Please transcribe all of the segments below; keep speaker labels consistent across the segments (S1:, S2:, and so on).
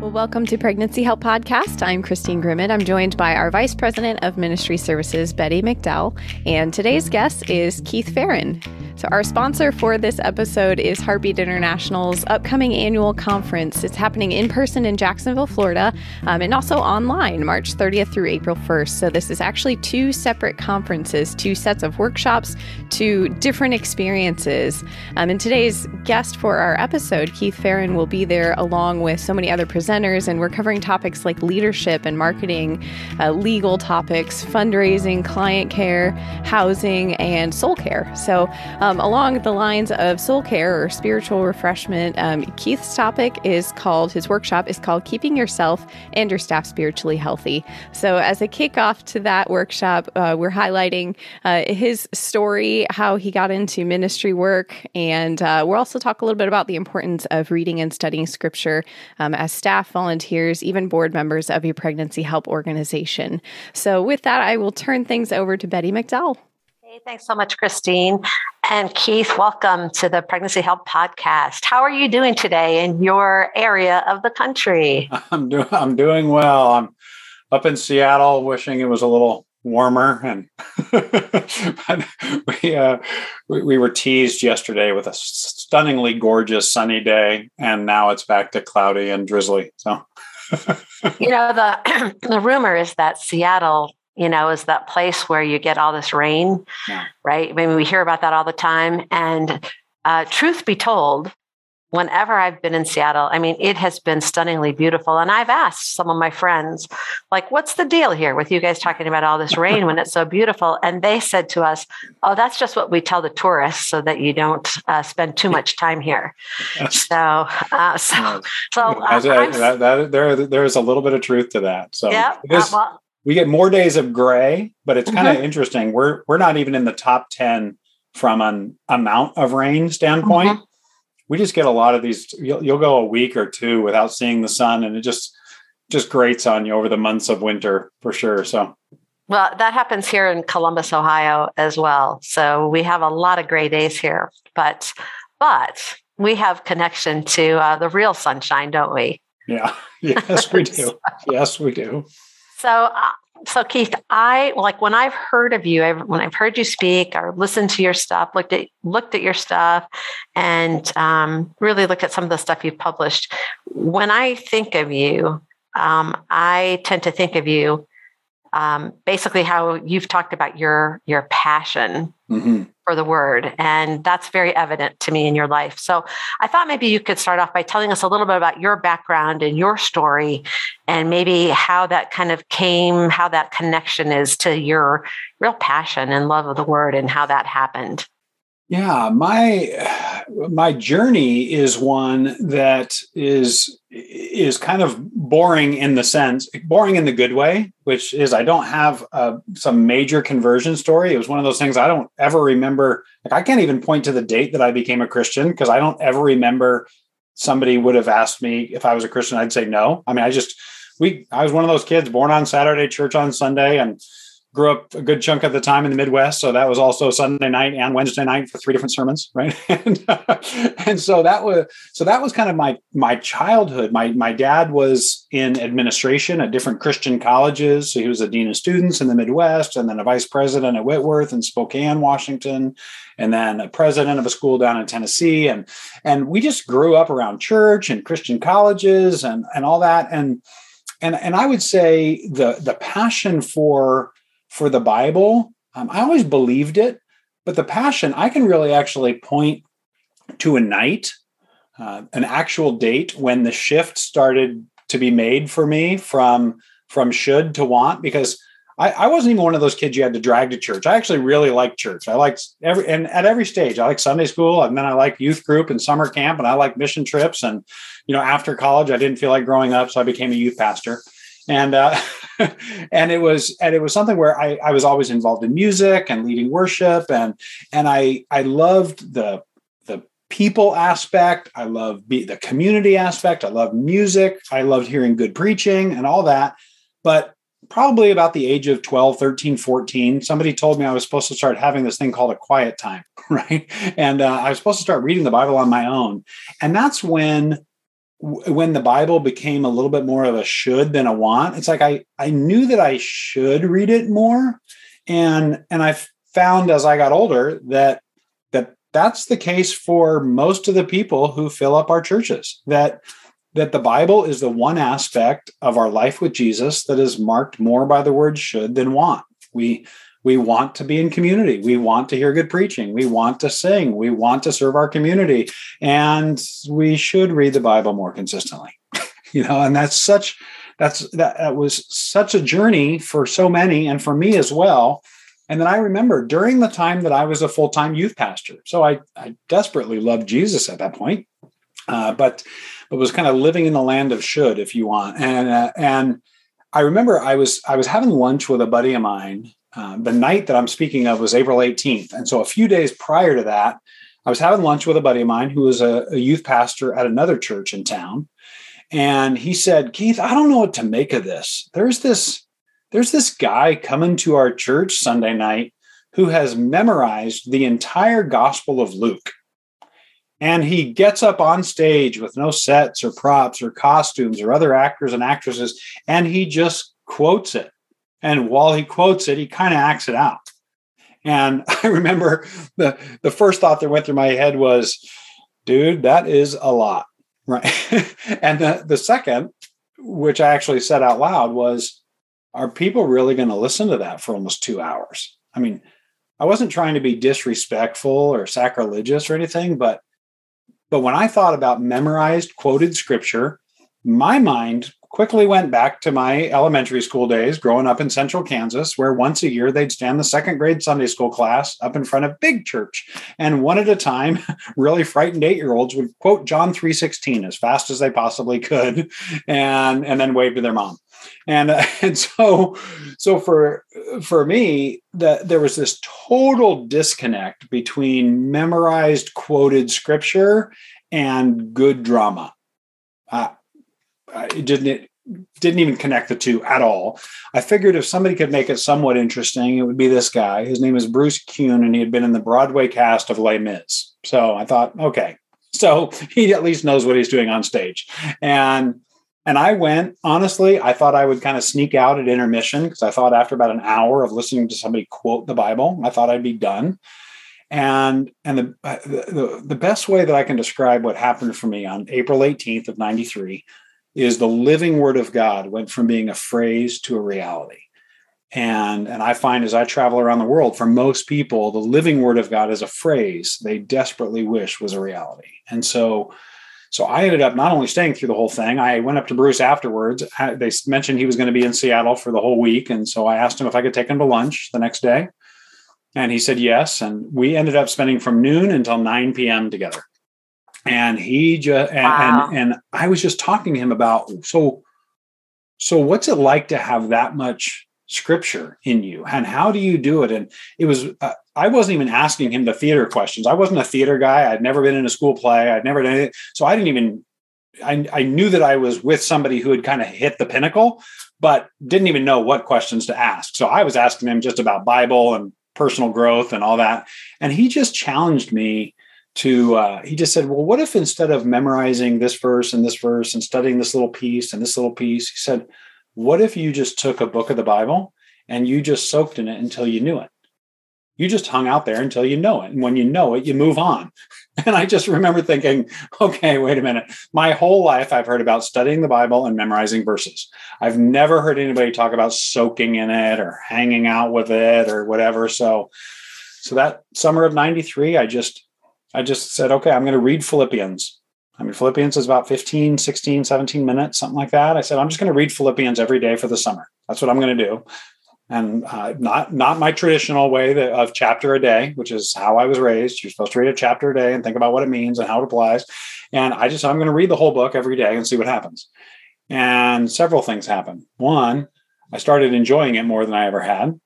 S1: Well, welcome to Pregnancy Help Podcast. I'm Christine Grimmett. I'm joined by our Vice President of Ministry Services, Betty McDowell, and today's guest is Keith Ferrin. So, our sponsor for this episode is Heartbeat International's upcoming annual conference. It's happening in person in Jacksonville, Florida, um, and also online March 30th through April 1st. So, this is actually two separate conferences, two sets of workshops, two different experiences. Um, and today's guest for our episode, Keith Ferrin, will be there along with so many other presenters, and we're covering topics like leadership and marketing, uh, legal topics, fundraising, client care, housing, and soul care. So, um, along the lines of soul care or spiritual refreshment, um, Keith's topic is called, his workshop is called Keeping Yourself and Your Staff Spiritually Healthy. So, as a kickoff to that workshop, uh, we're highlighting uh, his story, how he got into ministry work, and uh, we'll also talk a little bit about the importance of reading and studying scripture um, as staff, volunteers, even board members of your pregnancy help organization. So, with that, I will turn things over to Betty McDowell.
S2: Hey, thanks so much, Christine. And Keith, welcome to the Pregnancy Help Podcast. How are you doing today in your area of the country?
S3: I'm doing I'm doing well. I'm up in Seattle, wishing it was a little warmer, and we, uh, we we were teased yesterday with a stunningly gorgeous sunny day, and now it's back to cloudy and drizzly. So.
S2: you know the the rumor is that Seattle you know, is that place where you get all this rain, yeah. right? I mean, we hear about that all the time. And uh, truth be told, whenever I've been in Seattle, I mean, it has been stunningly beautiful. And I've asked some of my friends, like, what's the deal here with you guys talking about all this rain when it's so beautiful? And they said to us, oh, that's just what we tell the tourists so that you don't uh, spend too much time here. So, uh, so, so
S3: that, that, there, there's a little bit of truth to that. So, yeah, we get more days of gray, but it's kind of mm-hmm. interesting. We're we're not even in the top 10 from an amount of rain standpoint. Mm-hmm. We just get a lot of these you'll, you'll go a week or two without seeing the sun and it just just grates on you over the months of winter for sure. So
S2: well, that happens here in Columbus, Ohio as well. So we have a lot of gray days here, but but we have connection to uh, the real sunshine, don't we?
S3: Yeah. Yes, we do. yes, we do.
S2: So, uh, so Keith, I like when I've heard of you, I've, when I've heard you speak or listened to your stuff, looked at looked at your stuff, and um, really looked at some of the stuff you've published. When I think of you, um, I tend to think of you um, basically how you've talked about your your passion mm-hmm. for the word. And that's very evident to me in your life. So i thought maybe you could start off by telling us a little bit about your background and your story and maybe how that kind of came how that connection is to your real passion and love of the word and how that happened
S3: yeah, my my journey is one that is is kind of boring in the sense boring in the good way, which is I don't have uh, some major conversion story. It was one of those things I don't ever remember. Like I can't even point to the date that I became a Christian because I don't ever remember somebody would have asked me if I was a Christian. I'd say no. I mean, I just we I was one of those kids born on Saturday, church on Sunday, and grew up a good chunk of the time in the Midwest, so that was also Sunday night and Wednesday night for three different sermons, right? and, uh, and so that was so that was kind of my my childhood. My my dad was in administration at different Christian colleges, so he was a dean of students in the Midwest, and then a vice president at Whitworth in Spokane, Washington, and then a president of a school down in Tennessee, and and we just grew up around church and Christian colleges and and all that, and and and I would say the the passion for for the Bible, um, I always believed it, but the passion, I can really actually point to a night, uh, an actual date when the shift started to be made for me from from should to want because I, I, wasn't even one of those kids you had to drag to church. I actually really liked church. I liked every and at every stage. I like Sunday school, and then I like youth group and summer camp, and I like mission trips. And you know, after college, I didn't feel like growing up, so I became a youth pastor and uh, and it was and it was something where I, I was always involved in music and leading worship. And and I I loved the the people aspect. I love the community aspect. I love music. I loved hearing good preaching and all that. But probably about the age of 12 13 14 somebody told me i was supposed to start having this thing called a quiet time right? And uh, i was supposed to start reading the bible on my own. And that's when when the Bible became a little bit more of a should than a want, it's like I I knew that I should read it more, and and I found as I got older that that that's the case for most of the people who fill up our churches. That that the Bible is the one aspect of our life with Jesus that is marked more by the word should than want. We we want to be in community. We want to hear good preaching. We want to sing. We want to serve our community. And we should read the Bible more consistently. you know, and that's such that's that, that was such a journey for so many and for me as well. And then I remember during the time that I was a full-time youth pastor. So I, I desperately loved Jesus at that point. Uh, but but was kind of living in the land of should, if you want. And uh, and I remember I was I was having lunch with a buddy of mine uh, the night that I'm speaking of was April 18th. And so a few days prior to that, I was having lunch with a buddy of mine who was a, a youth pastor at another church in town. And he said, Keith, I don't know what to make of this. There's this, there's this guy coming to our church Sunday night who has memorized the entire gospel of Luke. And he gets up on stage with no sets or props or costumes or other actors and actresses, and he just quotes it. And while he quotes it, he kind of acts it out. And I remember the, the first thought that went through my head was, dude, that is a lot. Right. and the, the second, which I actually said out loud, was, are people really going to listen to that for almost two hours? I mean, I wasn't trying to be disrespectful or sacrilegious or anything, but but when I thought about memorized quoted scripture, my mind quickly went back to my elementary school days growing up in central Kansas, where once a year they'd stand the second grade Sunday school class up in front of big church. And one at a time, really frightened eight-year-olds would quote John 3:16 as fast as they possibly could and, and then wave to their mom. And, uh, and so so for for me, the, there was this total disconnect between memorized quoted scripture and good drama. Uh, Uh, it didn't didn't even connect the two at all. I figured if somebody could make it somewhat interesting, it would be this guy. His name is Bruce Kuhn, and he had been in the Broadway cast of Les Mis. So I thought, okay, so he at least knows what he's doing on stage. And and I went, honestly, I thought I would kind of sneak out at intermission because I thought after about an hour of listening to somebody quote the Bible, I thought I'd be done. And and the, uh, the the best way that I can describe what happened for me on April 18th of 93 is the living word of God went from being a phrase to a reality. And, and I find as I travel around the world, for most people, the living word of God is a phrase they desperately wish was a reality. And so, so I ended up not only staying through the whole thing, I went up to Bruce afterwards. They mentioned he was going to be in Seattle for the whole week. And so I asked him if I could take him to lunch the next day. And he said yes. And we ended up spending from noon until 9 p.m. together and he just and, wow. and, and I was just talking to him about so so what's it like to have that much scripture in you? And how do you do it? And it was uh, i wasn't even asking him the theater questions. I wasn't a theater guy. I'd never been in a school play. I'd never done it so i didn't even I, I knew that i was with somebody who had kind of hit the pinnacle but didn't even know what questions to ask. So i was asking him just about bible and personal growth and all that. And he just challenged me to uh, he just said well what if instead of memorizing this verse and this verse and studying this little piece and this little piece he said what if you just took a book of the bible and you just soaked in it until you knew it? You just hung out there until you know it. And when you know it you move on. And i just remember thinking okay wait a minute. My whole life i've heard about studying the bible and memorizing verses. I've never heard anybody talk about soaking in it or hanging out with it or whatever. So so that summer of 93 i just I just said, okay, I'm going to read Philippians. I mean, Philippians is about 15, 16, 17 minutes, something like that. I said, I'm just going to read Philippians every day for the summer. That's what I'm going to do. And uh, not not my traditional way that, of chapter a day, which is how I was raised. You're supposed to read a chapter a day and think about what it means and how it applies. And I just I'm going to read the whole book every day and see what happens. And several things happen. One, I started enjoying it more than I ever had.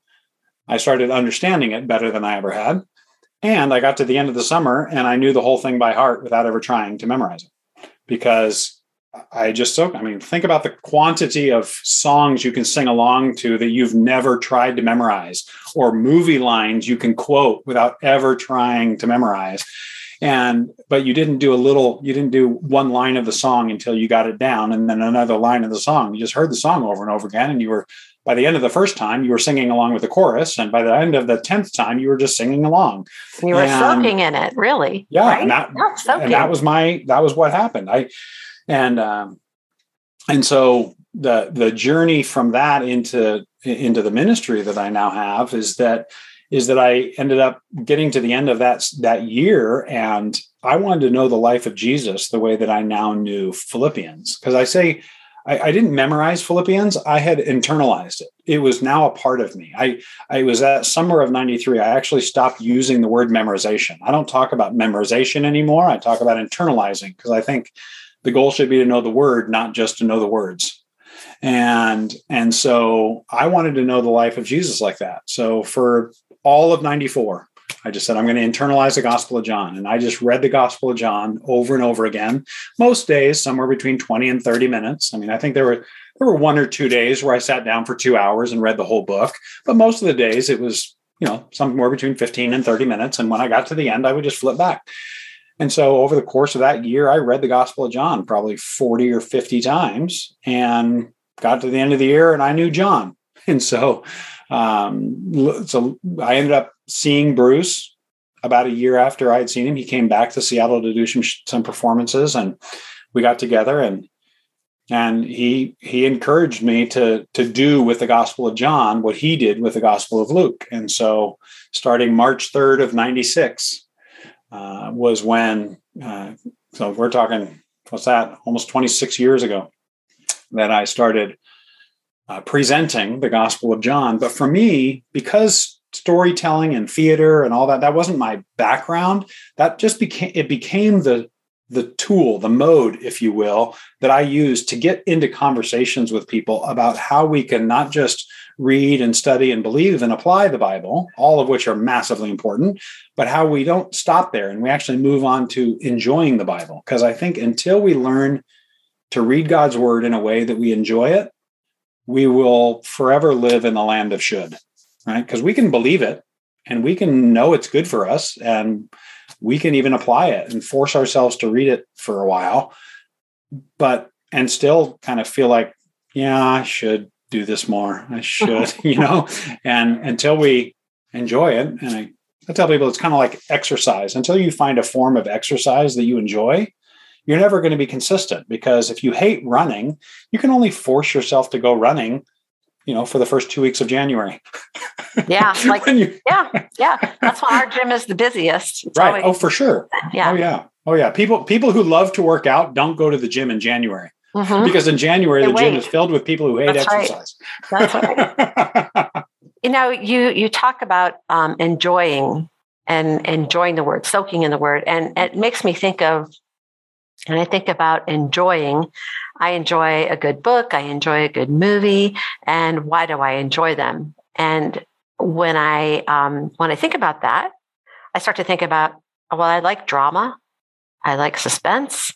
S3: I started understanding it better than I ever had. And I got to the end of the summer and I knew the whole thing by heart without ever trying to memorize it because I just so, I mean, think about the quantity of songs you can sing along to that you've never tried to memorize or movie lines you can quote without ever trying to memorize. and but you didn't do a little you didn't do one line of the song until you got it down and then another line of the song you just heard the song over and over again and you were by the end of the first time you were singing along with the chorus and by the end of the 10th time you were just singing along.
S2: You were and, soaking in it really
S3: yeah right? and, that, and that was my that was what happened. I and um and so the the journey from that into into the ministry that i now have is that is that I ended up getting to the end of that that year and I wanted to know the life of Jesus the way that I now knew Philippians. Because I say I, I, didn't memorize Philippians I had internalized it. It was now a part of me. I I was at summer of 93 I actually stopped using the word memorization. I don't talk about memorization anymore. I talk about internalizing because I think the goal should be to know the word not just to know the words. And and so i wanted to know the life of jesus like that. So for all of 94. I just said, I'm going to internalize the Gospel of John. And I just read the Gospel of John over and over again, most days, somewhere between 20 and 30 minutes. I mean, I think there were there were one or two days where I sat down for two hours and read the whole book. But most of the days it was, you know, somewhere between 15 and 30 minutes. And when I got to the end, I would just flip back. And so over the course of that year, I read the Gospel of John probably 40 or 50 times and got to the end of the year and I knew John. And so um, so I ended up seeing Bruce about a year after I had seen him. He came back to Seattle to do some, some performances, and we got together and and he he encouraged me to to do with the Gospel of John what he did with the Gospel of Luke. And so, starting March third of '96 uh, was when. Uh, so we're talking what's that? Almost 26 years ago that I started uh, presenting the Gospel of John. But for me, because storytelling and theater and all that that wasn't my background, that just became it became the the tool, the mode, if you will, that I use to get into conversations with people about how we can not just read and study and believe and apply the Bible, all of which are massively important, but how we don't stop there and we actually move on to enjoying the Bible. Because I think until we learn to read God's word in a way that we enjoy it, we will forever live in the land of should, right? Because we can believe it and we can know it's good for us and we can even apply it and force ourselves to read it for a while, but and still kind of feel like, yeah, I should do this more. I should, you know, and until we enjoy it. And I, I tell people it's kind of like exercise. Until you find a form of exercise that you enjoy, you're never going to be consistent because if you hate running, you can only force yourself to go running, you know, for the first two weeks of January.
S2: Yeah. Like, you, yeah. Yeah. That's why our gym is the busiest.
S3: It's right. Always, oh, for sure. Yeah. Oh, yeah. Oh, yeah. People, people who love to work out don't go to the gym in January. Mm-hmm. Because in January, they the wait. gym is filled with people who hate That's exercise. Right.
S2: That's right. you know, you you talk about um, enjoying and enjoying the word, soaking in the word, and it makes me think of and I think about enjoying. I enjoy a good book, I enjoy a good movie, and why do I enjoy them? And when I um, when I think about that, I start to think about well, I like drama, I like suspense,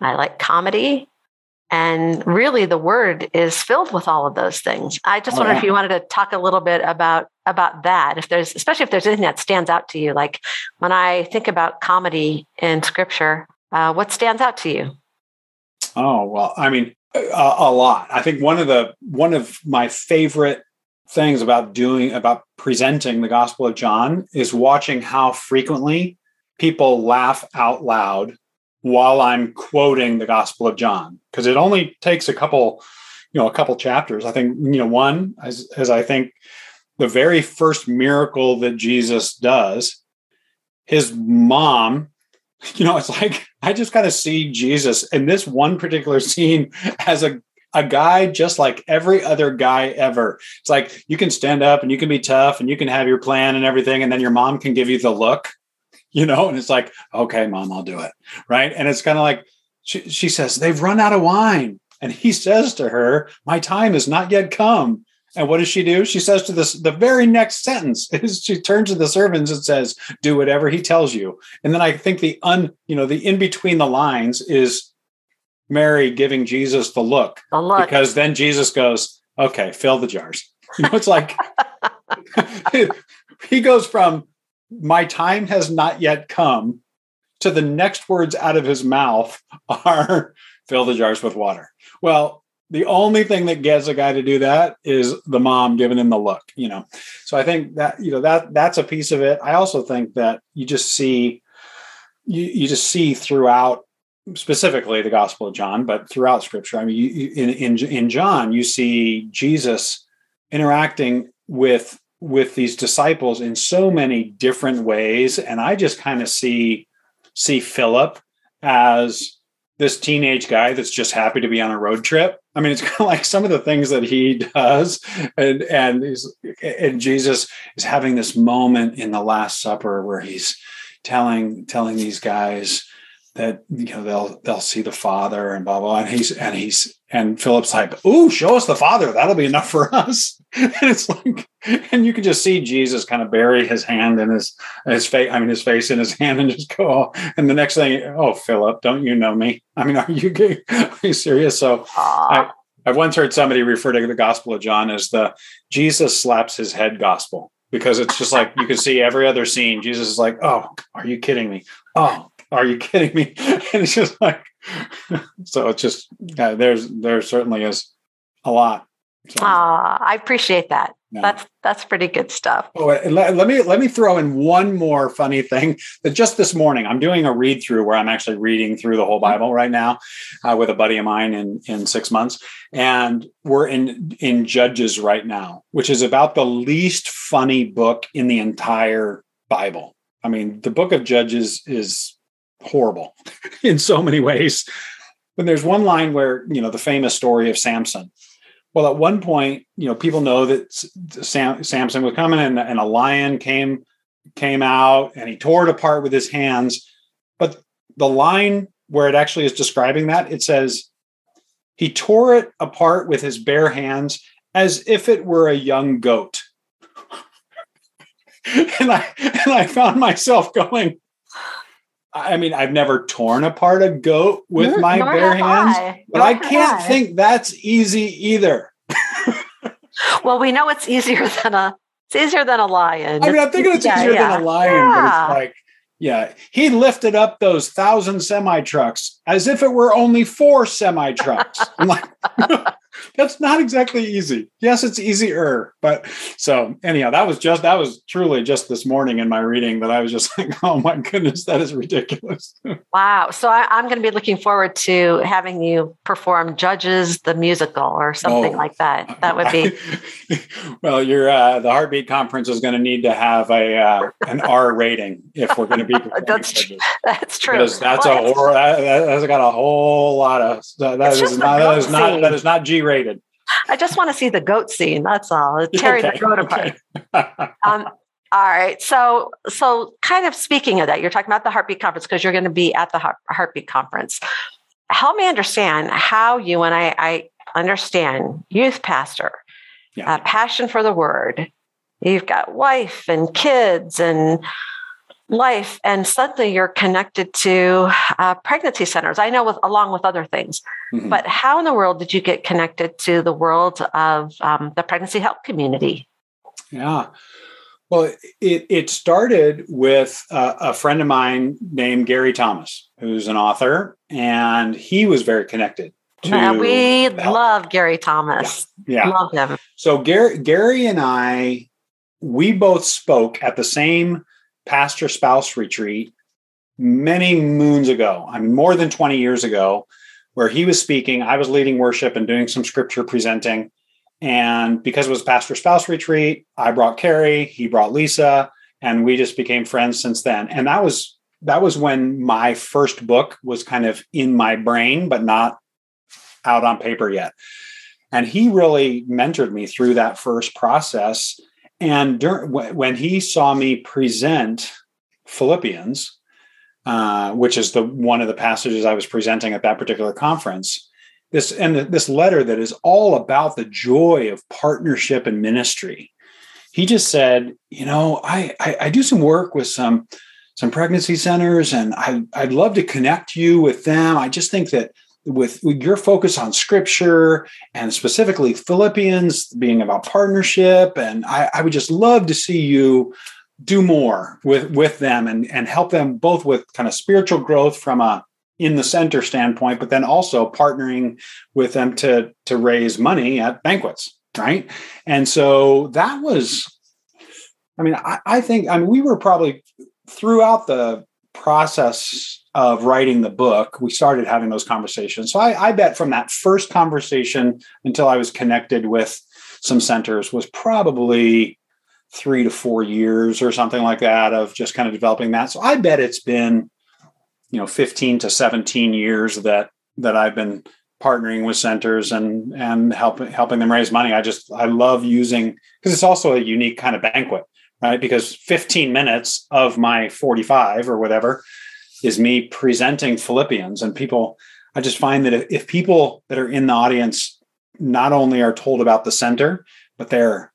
S2: I like comedy, and really the word is filled with all of those things. I just wonder yeah. if you wanted to talk a little bit about about that. If there's especially if there's anything that stands out to you, like when I think about comedy in Scripture, uh, what stands out to you?
S3: Oh well, I mean, a, a lot. I think one of the one of my favorite things about doing about presenting the Gospel of John is watching how frequently people laugh out loud while I'm quoting the Gospel of John because it only takes a couple, you know, a couple chapters. I think you know one as as I think the very first miracle that Jesus does, his mom you know, it's like I just kind of see Jesus in this one particular scene as a a guy just like every other guy ever. It's like you can stand up and you can be tough and you can have your plan and everything, and then your mom can give you the look, you know, and it's like, okay, mom, I'll do it. Right. And it's kind of like she, she says, they've run out of wine. And he says to her, My time has not yet come. And what does she do? She says to this, the very next sentence is she turns to the servants and says, do whatever he tells you. And then I think the un, you know, the in between the lines is Mary giving Jesus the look, the look. because then Jesus goes, okay, fill the jars. You know, it's like he goes from my time has not yet come to the next words out of his mouth are fill the jars with water. Well, the only thing that gets a guy to do that is the mom giving him the look, you know. So I think that you know that that's a piece of it. I also think that you just see you you just see throughout specifically the Gospel of John, but throughout Scripture. I mean, you, in in in John, you see Jesus interacting with with these disciples in so many different ways, and I just kind of see see Philip as this teenage guy that's just happy to be on a road trip. I mean, it's kind of like some of the things that he does, and and he's, and Jesus is having this moment in the Last Supper where he's telling telling these guys that you know they'll they'll see the Father and blah blah, and he's and he's and Philip's like, "Ooh, show us the Father. That'll be enough for us." And it's like, and you can just see Jesus kind of bury his hand in his his face. I mean, his face in his hand, and just go. And the next thing, oh, Philip, don't you know me? I mean, are you are you serious? So I, I've once heard somebody refer to the Gospel of John as the Jesus slaps his head gospel because it's just like you can see every other scene. Jesus is like, "Oh, are you kidding me? Oh, are you kidding me?" And it's just like, so it's just yeah, there's there certainly is a lot.
S2: So. I appreciate that. That's that's pretty good stuff.
S3: Oh, let, let, me let me throw in one more funny thing. That just this morning, I'm doing a read through where I'm actually reading through the whole mm-hmm. Bible right now uh, with a buddy of mine in in six months, and we're in in Judges right now, which is about the least funny book in the entire Bible. I mean, the book of Judges is horrible in so many ways. When there's one line where you know the famous story of Samson well, at one point, you know, people know that Sam, Samson was coming, and, and a lion came came out, and he tore it apart with his hands. But the line where it actually is describing that, it says he tore it apart with his bare hands as if it were a young goat. and I and I found myself going. I mean, I've never torn apart a goat with my bare hands, I. but I can't I. think that's easy either.
S2: well, we know it's easier than a it's easier than a lion.
S3: I mean, I'm thinking it's yeah, easier yeah. than a lion, yeah. but it's like, yeah, he lifted up those thousand semi trucks as if it were only four semi trucks. I'm like, that's not exactly easy. Yes, it's easier, but so anyhow, that was just that was truly just this morning in my reading that I was just like, oh my goodness, that is ridiculous.
S2: wow. So I, am going to be looking forward to having you perform Judges the musical or something oh, like that. That would be.
S3: well, your uh, the Heartbeat Conference is going to need to have a uh, an R rating if we're going to be.
S2: that's tr- that's true.
S3: Because that's well, a horror. That, has got a whole lot of that is not that is not that is not G rated.
S2: I just want to see the goat scene. That's all. Terry okay, the goat okay. apart. um, all right. So, so kind of speaking of that, you're talking about the Heartbeat Conference because you're going to be at the Heartbeat Conference. Help me understand how you and I, I understand youth pastor, yeah. uh, passion for the word. You've got wife and kids and life and suddenly you're connected to uh, pregnancy centers. I know with along with other things mm-hmm. but how in the world did you get connected to the world of um, the pregnancy health community?
S3: Yeah. Well it, it started with uh, a friend of mine named gary thomas who's an author and he was very connected
S2: to we love gary thomas.
S3: Yeah, yeah.
S2: love him.
S3: So gary, gary and i we both spoke at the same pastor spouse retreat many moons ago. I mean, more than 20 years ago, where he was speaking. I was leading worship and doing some scripture presenting. And because it was pastor spouse retreat, I brought Carrie, he brought Lisa, and we just became friends since then. And that was that was when my first book was kind of in my brain, but not out on paper yet. And he really mentored me through that first process and during, when he saw me present Philippians, uh, which is the one of the passages I was presenting at that particular conference, this and this letter that is all about the joy of partnership and ministry. He just said, you know, I, I, I do some work with some some pregnancy centers, and I I'd love to connect you with them. I just think that with, your focus on scripture and specifically Philippians being about partnership. And I, I would just love to see you do more with with them and and help them both with kind of spiritual growth from a in the center standpoint, but then also partnering with them to to raise money at banquets, right? And so that was, I mean, I, I think I mean we were probably throughout the process of writing the book, we started having those conversations. So I, I bet from that first conversation until I was connected with some centers was probably three to four years or something like that of just kind of developing that. So I bet it's been, you know, 15 to 17 years that that I've been partnering with centers and and helping helping them raise money. I just I love using because it's also a unique kind of banquet, right? Because 15 minutes of my 45 or whatever is me presenting Philippians. And people I just find that if people that are in the audience not only are told about the center, but they're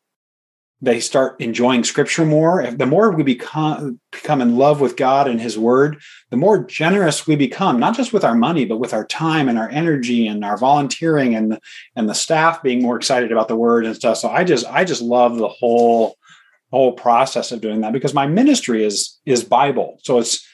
S3: they start enjoying scripture more the more we become become in love with god and his word the more generous we become not just with our money but with our time and our energy and our volunteering and and the staff being more excited about the word and stuff. So i just i just love the whole whole process of doing that because my ministry is is bible. So it's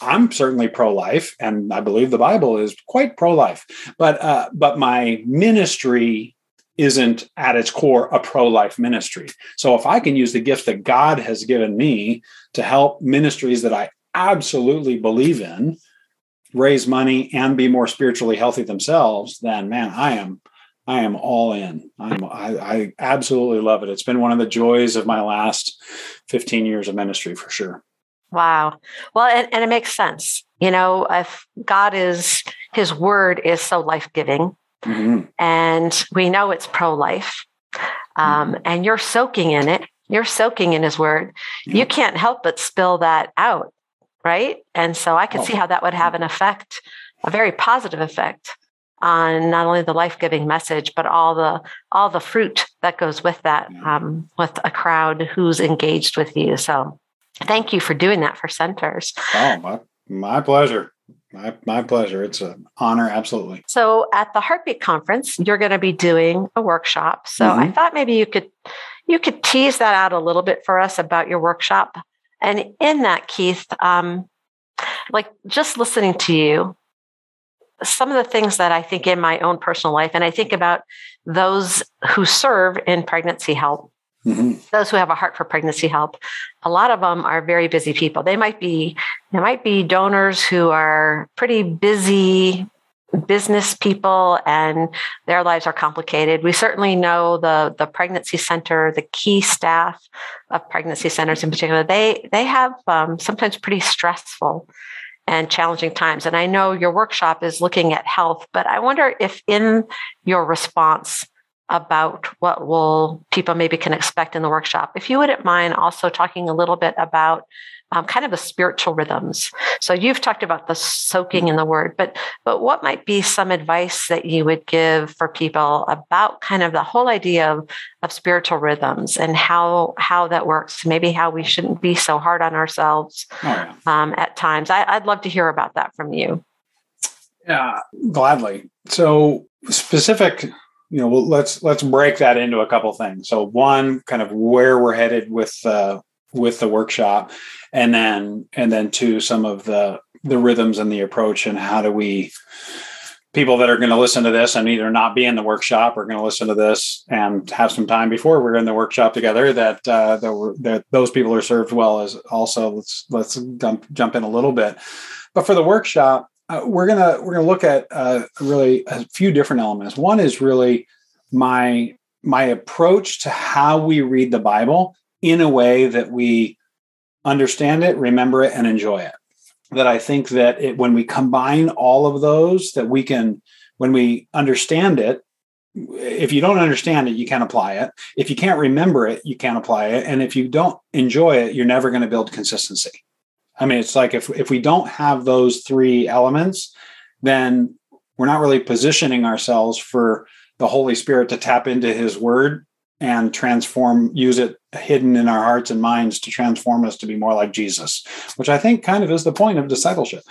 S3: i'm certainly pro-life and i believe the bible is quite pro-life but uh but my ministry isn't at its core a pro life ministry. So if I can use the gifts that God has given me to help ministries that I absolutely believe in raise money and be more spiritually healthy themselves, then man, I am I am all in. I'm, I, I absolutely love it. It's been one of the joys of my last 15 years of ministry for sure.
S2: Wow. Well, and, and it makes sense. You know, if God is, his word is so life giving, Mm-hmm. And we know it's pro life. Um, mm-hmm. and you're soaking in it. You're soaking in his word. Yeah. You can't help but spill that out. Right. And so I can oh. see how that would have an effect, a very positive effect on not only the life-giving message but all the all the fruit that goes with that um, with a crowd who's engaged with you so thank you for doing that for centers
S3: oh my, my pleasure my, my pleasure. It's an honor. Absolutely.
S2: So at the Heartbeat Conference, you're going to be doing a workshop. So mm-hmm. I thought maybe you could you could tease that out a little bit for us about your workshop. And in that, Keith, um, like just listening to you, some of the things that I think in my own personal life, and I think about those who serve in pregnancy help Mm-hmm. Those who have a heart for pregnancy help, a lot of them are very busy people. They might be they might be donors who are pretty busy business people and their lives are complicated. We certainly know the the pregnancy center, the key staff of pregnancy centers in particular, they they have um, sometimes pretty stressful and challenging times. And I know your workshop is looking at health, but I wonder if in your response about what will people maybe can expect in the workshop. If you wouldn't mind also talking a little bit about um, kind of the spiritual rhythms. So you've talked about the soaking in the word, but but what might be some advice that you would give for people about kind of the whole idea of, of spiritual rhythms and how how that works? Maybe how we shouldn't be so hard on ourselves oh, um, at times. I, I'd love to hear about that from you.
S3: Yeah, gladly. So specific you know, let's let's break that into a couple things. So one, kind of where we're headed with uh, with the workshop, and then and then two, some of the the rhythms and the approach, and how do we people that are going to listen to this and either not be in the workshop or going to listen to this and have some time before we're in the workshop together that uh, that, that those people are served well as also let's let's jump jump in a little bit but for the workshop uh, we're gonna we're gonna look at uh, really a few different elements. One is really my my approach to how we read the Bible in a way that we understand it, remember it, and enjoy it. That I think that it, when we combine all of those, that we can, when we understand it, if you don't understand it, you can't apply it. If you can't remember it, you can't apply it. And if you don't enjoy it, you're never going to build consistency. I mean, it's like if if we don't have those three elements, then we're not really positioning ourselves for the Holy Spirit to tap into His Word and transform, use it hidden in our hearts and minds to transform us to be more like Jesus, which I think kind of is the point of discipleship.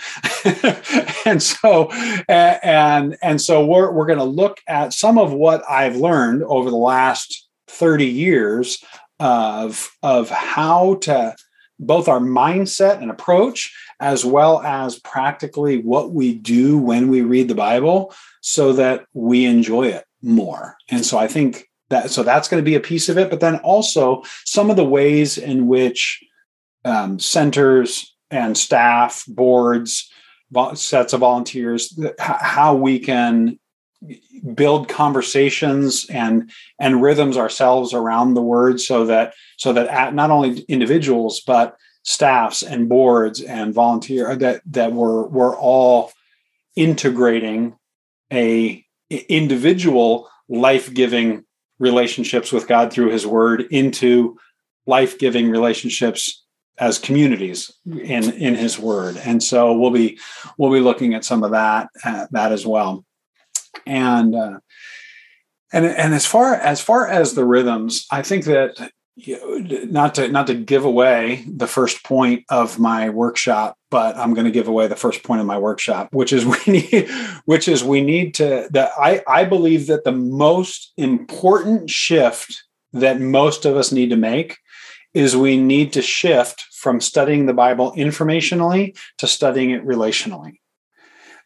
S3: and so, and and so we're we're going to look at some of what I've learned over the last thirty years of of how to both our mindset and approach as well as practically what we do when we read the bible so that we enjoy it more. And so i think that so that's going to be a piece of it but then also some of the ways in which um, centers and staff boards sets of volunteers how we can build conversations and and rhythms ourselves around the word so that so that at not only individuals but staffs and boards and volunteer that that we're we're all integrating a individual life-giving relationships with God through his word into life-giving relationships as communities in in his word. And so we'll be we'll be looking at some of that uh, that as well and uh, and and as far as far as the rhythms i think that not to not to give away the first point of my workshop but i'm going to give away the first point of my workshop which is we need which is we need to that i i believe that the most important shift that most of us need to make is we need to shift from studying the bible informationally to studying it relationally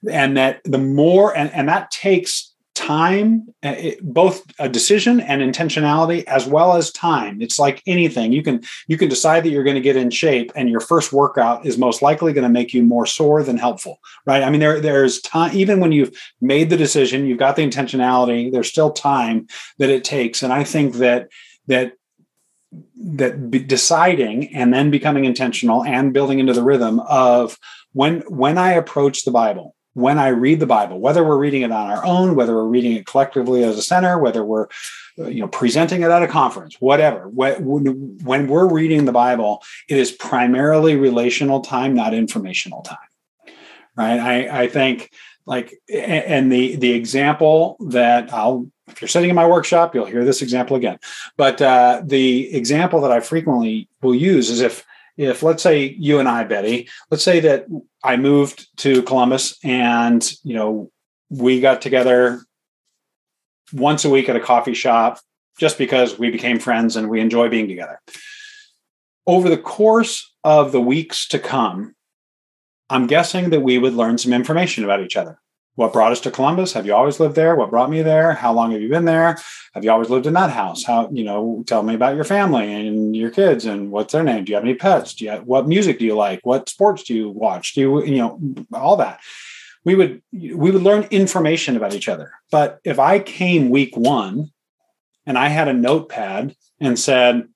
S3: and that the more and, and that takes time uh, both a decision and intentionality as well as time. It's like anything. You can you can decide that you're going to get in shape and your first workout is most likely going to make you more sore than helpful right? I mean there there's time even when you've made the decision you've got the intentionality there's still time that it takes. And i think that that that deciding and then becoming intentional and building into the rhythm of when when i approach the bible when I read the Bible, whether we're reading it on our own, whether we're reading it collectively as a center, whether we're uh, you know presenting it at a conference, whatever. When, when we're reading the Bible, it is primarily relational time, not informational time. Right? I, I think like and the the example that I'll if you're sitting in my workshop, you'll hear this example again. But uh, the example that I frequently will use is if if let's say you and I, Betty, let's say that I moved to Columbus and, you know, we got together once a week at a coffee shop just because we became friends and we enjoy being together. Over the course of the weeks to come, I'm guessing that we would learn some information about each other. What brought us to Columbus? Have you always lived there? What brought me there? How long have you been there? Have you always lived in that house? How, you know, tell me about your family and your kids and what's their name? Do you have any pets? Do you have, what music do you like? What sports do you watch? Do you, you know, all that. We would we would learn information about each other. But if I came week 1 and I had a notepad and said,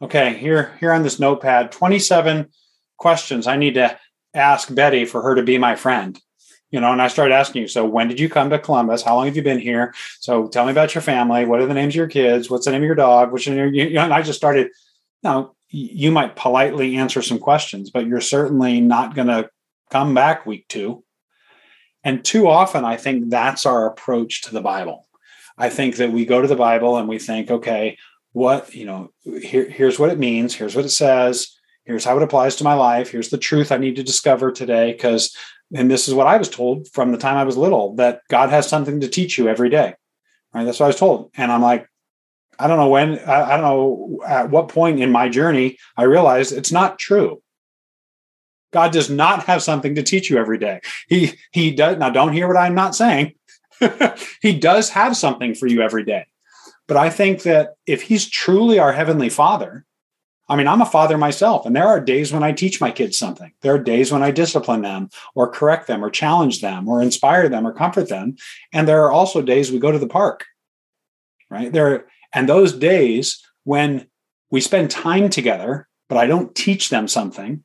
S3: okay, here here on this notepad 27 questions I need to ask Betty for her to be my friend you know, and I started asking you, so when did you come to Columbus? How long have you been here? So tell me about your family. What are the names of your kids? What's the name of your dog? Which, and you know, and I just started, now you might politely answer some questions, but you're certainly not going to come back week two. And too often, I think that's our approach to the Bible. I think that we go to the Bible and we think, okay, what, you know, here, here's what it means, here's what it says, here's how it applies to my life, here's the truth I need to discover today, because and this is what I was told from the time I was little that God has something to teach you every day. Right? That's what I was told. And I'm like, I don't know when, I, I don't know at what point in my journey I realized it's not true. God does not have something to teach you every day. He he does now don't hear what I'm not saying. he does have something for you every day. But I think that if he's truly our heavenly father, I mean, I'm a father myself, and there are days when I teach my kids something. There are days when I discipline them, or correct them, or challenge them, or inspire them, or comfort them. And there are also days we go to the park, right? There, and those days when we spend time together, but I don't teach them something,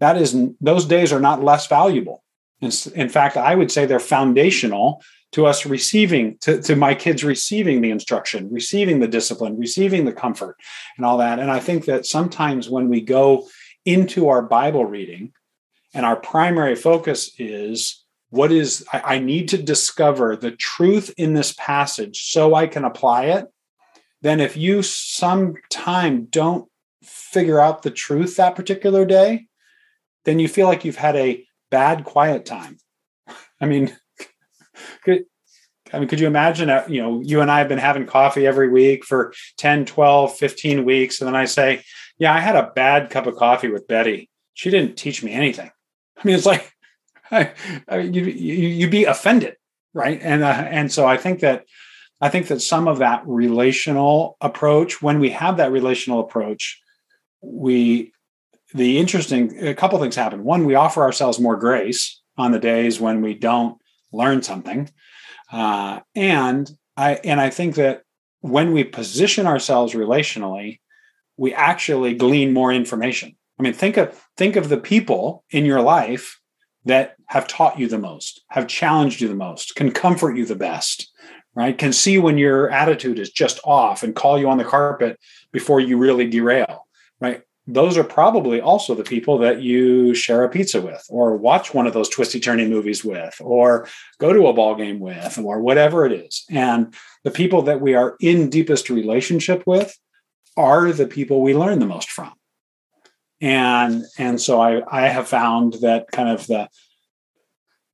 S3: that is, those days are not less valuable. In fact, I would say they're foundational to us receiving to, to my kids receiving the instruction receiving the discipline receiving the comfort and all that. And i think that sometimes when we go into our bible reading and our primary focus is what is I, I need to discover the truth in this passage so i can apply it. Then if you sometime don't figure out the truth that particular day then you feel like you've had a bad quiet time. I mean could, I mean, could you imagine, uh, you know, you and I have been having coffee every week for 10, 12, 15 weeks. And then I say, yeah, I had a bad cup of coffee with Betty. She didn't teach me anything. I mean, it's like I, I, you, you you be offended, right? And uh, and so I think that I think that some of that relational approach, when we have that relational approach, we the interesting a couple things happen. One, we offer ourselves more grace on the days when we don't learn something, uh, and I and I think that when we position ourselves relationally, we actually glean more information. I mean, think of think of the people in your life that have taught you the most, have challenged you the most, can comfort you the best, right? Can see when your attitude is just off and call you on the carpet before you really derail, right? Those are probably also the people that you share a pizza with, or watch one of those twisty turny movies with, or go to a ball game with, or whatever it is. And the people that we are in deepest relationship with are the people we learn the most from and and so i i have found that kind of the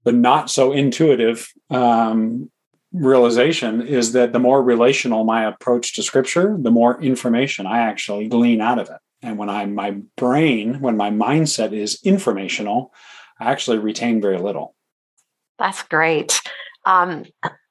S3: the not so intuitive um, realization is that the more relational my approach to scripture the more information i actually glean out of it and when i my brain when my mindset is informational i actually retain very little.
S2: That's great. Um,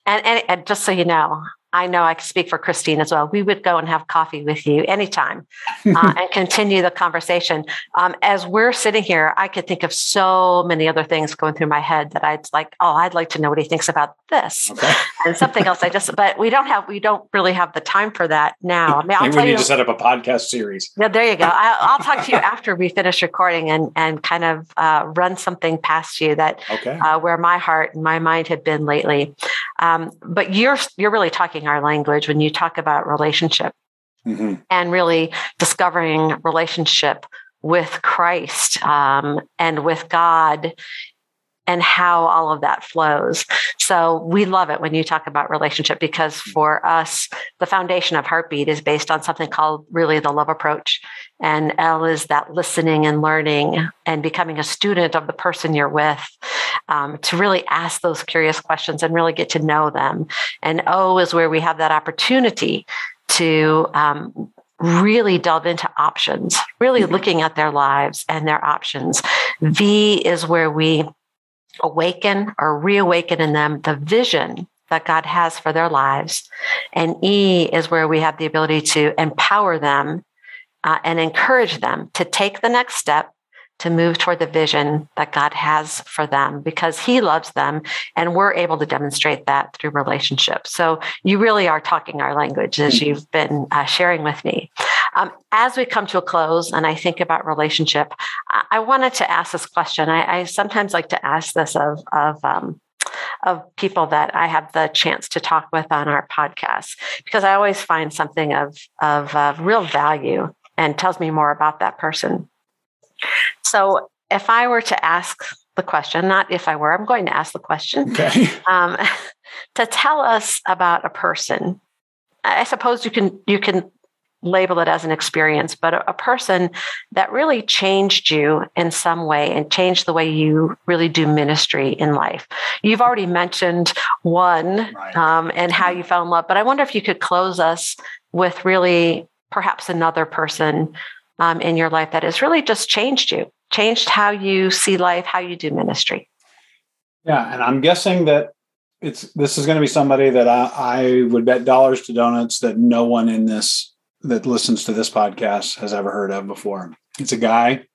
S2: and, and, and just so you know I know I can speak for Christine as well. We would go and have coffee with you anytime uh, and continue the conversation. Um, as we're sitting here, I could think of so many other things going through my head that I'd like, oh, I'd like to know what he thinks about this okay. and something else. I just, but we don't have, we don't really have the time for that now.
S3: I mean, I'll we need you, to set up a podcast series.
S2: Yeah, there you go. I, will talk to you after we finish recording and and kind of uh, run something past you that okay. uh, where my heart and my mind have been lately. Um, but you're you're really talking our language when you talk about relationship mm-hmm. and really discovering relationship with Christ um, and with God and how all of that flows. So we love it when you talk about relationship because mm-hmm. for us, the foundation of Heartbeat is based on something called really the love approach. And L is that listening and learning and becoming a student of the person you're with um, to really ask those curious questions and really get to know them. And O is where we have that opportunity to um, really delve into options, really mm-hmm. looking at their lives and their options. V is where we awaken or reawaken in them the vision that God has for their lives. And E is where we have the ability to empower them uh, and encourage them to take the next step to move toward the vision that God has for them because He loves them. And we're able to demonstrate that through relationships. So you really are talking our language as mm-hmm. you've been uh, sharing with me. Um, as we come to a close and I think about relationship, I, I wanted to ask this question. I, I, sometimes like to ask this of, of, um, of people that I have the chance to talk with on our podcast because I always find something of, of uh, real value and tells me more about that person. So if I were to ask the question, not if I were, I'm going to ask the question okay. um, to tell us about a person. I suppose you can you can label it as an experience, but a, a, person that really changed you in some way and changed the way you really do ministry in life. You've already mentioned one right. um, and how you fell in love, but I wonder if you could close us with really perhaps another person um, in your life that has really just changed you, changed how you see life, how you do ministry.
S3: Yeah, and I'm guessing that it's this is going to be somebody that I, I would bet dollars to donuts that no one in this that listens to this podcast has ever heard of before. It's a guy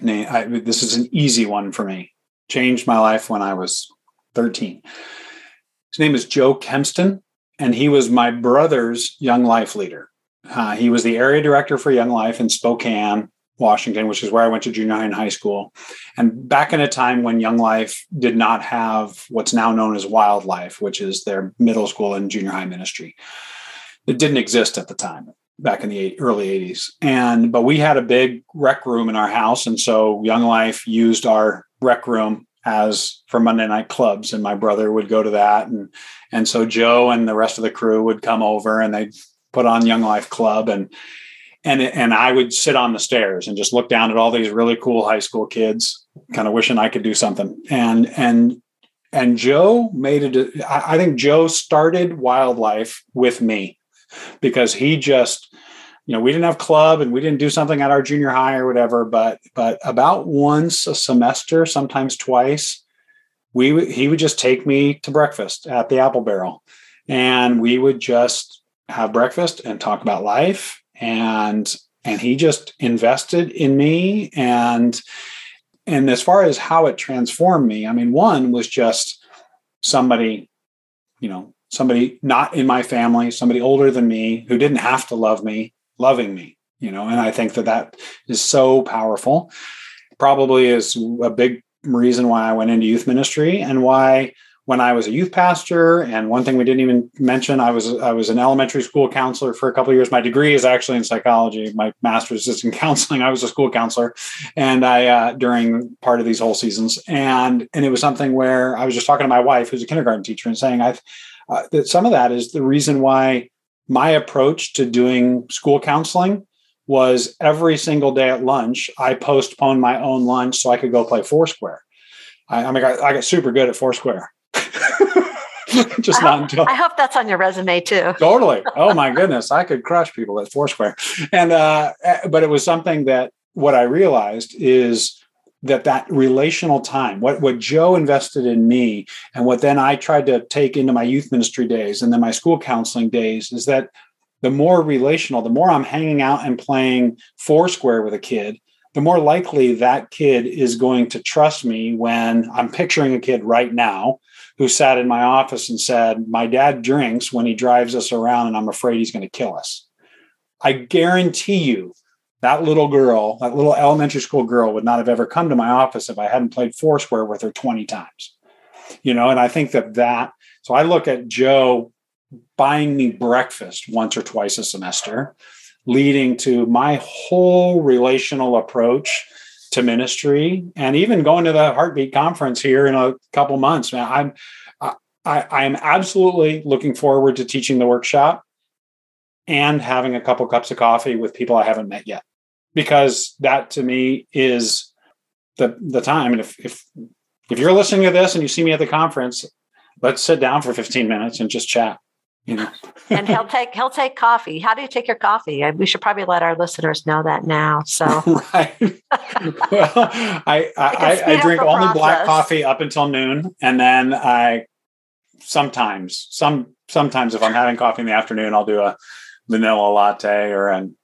S3: named. I, this is an easy one for me. Changed my life when I was 13. His name is Joe Kempston, and he was my brother's young life leader. Uh, he was the area director for Young Life in Spokane, Washington, which is where I went to junior high and high school. And back in a time when Young Life did not have what's now known as WyldLife, which is their middle school and junior high ministry, it didn't exist at the time back in the early 80s. And but we had a big rec room in our house, and so Young Life used our rec room as for Monday night clubs, and my brother would go to that, and and so Joe and the rest of the crew would come over, and they'd put on Young Life Club. And and and I would sit on the stairs and just look down at all these really cool high school kids, kind of wishing I could do something. And and and Joe made it. I think Joe started WyldLife with me because he just you know, we didn't have club and we didn't do something at our junior high or whatever, but but about once a semester, sometimes twice, we he would just take me to breakfast at the Apple Barrel, and we would just have breakfast and talk about life and and he just invested in me and and as far as how it transformed me i mean one was just somebody you know somebody not in my family somebody older than me who didn't have to love me loving me you know and i think that that is so powerful. Probably is a big reason why i went into youth ministry and why when I was a youth pastor. And one thing we didn't even mention, I was I was an elementary school counselor for a couple years. My degree is actually in psychology. My master's is in counseling. I was a school counselor, and I uh, during part of these whole seasons, and and it was something where I was just talking to my wife, who's a kindergarten teacher, and saying I've uh, that some of that is the reason why my approach to doing school counseling was every single day at lunch I postponed my own lunch so I could go play Foursquare. I, I mean, I, I got super good at Foursquare
S2: just I not hope, until I hope that's on your resume too.
S3: totally. Oh my goodness, I could crush people at Foursquare. And uh, eh, but it was something that what I realized is that that relational time, what what Joe invested in me, and what then I tried to take into my youth ministry days and then my school counseling days, is that the more relational, the more I'm hanging out and playing Foursquare with a kid, the more likely that kid is going to trust me when I'm picturing a kid right now who sat in my office and said, My dad drinks when he drives us around, and I'm afraid he's going to kill us. I guarantee you that little girl, that little elementary school girl, would not have ever come to my office if I hadn't played Foursquare with her 20 times. You know, and I think that that, so I look at Joe buying me breakfast once or twice a semester, leading to my whole relational approach to ministry and even going to the heartbeat conference here in a couple months man. I'm I, I am absolutely looking forward to teaching the workshop and having a couple cups of coffee with people i haven't met yet because that to me is the the time. And if if if you're listening to this and you see me at the conference let's sit down for 15 minutes and just chat you know.
S2: and he'll take he'll take coffee. How do you take your coffee? We should probably let our listeners know that now. So
S3: right. well, I I, I drink only process. black coffee up until noon, and then I sometimes some sometimes if I'm having coffee in the afternoon, I'll do a vanilla latte or an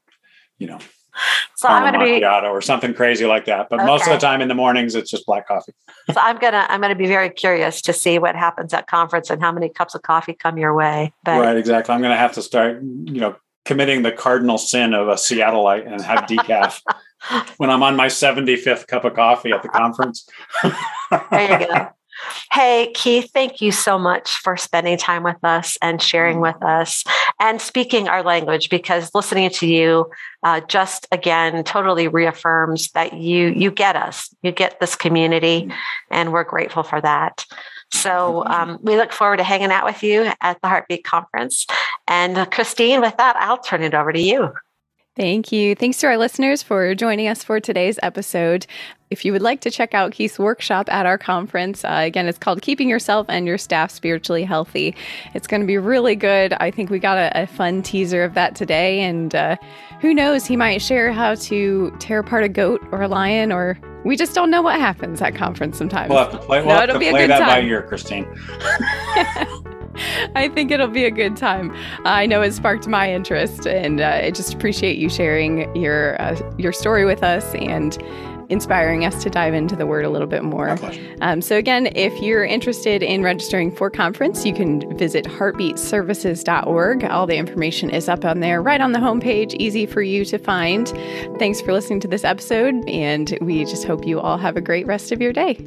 S3: you know so I'm going to be or something crazy like that. But okay. most of the time in the mornings, it's just black coffee.
S2: so I'm gonna I'm gonna be very curious to see what happens at conference and how many cups of coffee come your way.
S3: But right, exactly. I'm gonna have to start, you know, committing the cardinal sin of a Seattleite and have decaf when I'm on my 75th cup of coffee at the conference.
S2: there you go. Hey, Keith, thank you so much for spending time with us and sharing mm. with us and speaking our language because listening to you uh, just again totally reaffirms that you you get us, you get this community, mm. and we're grateful for that. So um, we look forward to hanging out with you at the Heartbeat Conference. And uh, Christine, with that, I'll turn it over to you.
S1: Thank you. Thanks to our listeners for joining us for today's episode. If you would like to check out Keith's workshop at our conference, uh, again, it's called Keeping Yourself and Your Staff Spiritually Healthy. It's going to be really good. I think we got a, a fun teaser of that today. And uh, who knows, he might share how to tear apart a goat or a lion, or we just don't know what happens at conference sometimes.
S3: We'll have to play, we'll no, have to play that time. by ear, Christine.
S1: I think it'll be a good time. I know it sparked my interest, and uh, I just appreciate you sharing your uh, your story with us and inspiring us to dive into the word a little bit more. Um, so, again, if you're interested in registering for conference, you can visit heartbeatservices.org. All the information is up on there, right on the homepage, easy for you to find. Thanks for listening to this episode, and we just hope you all have a great rest of your day.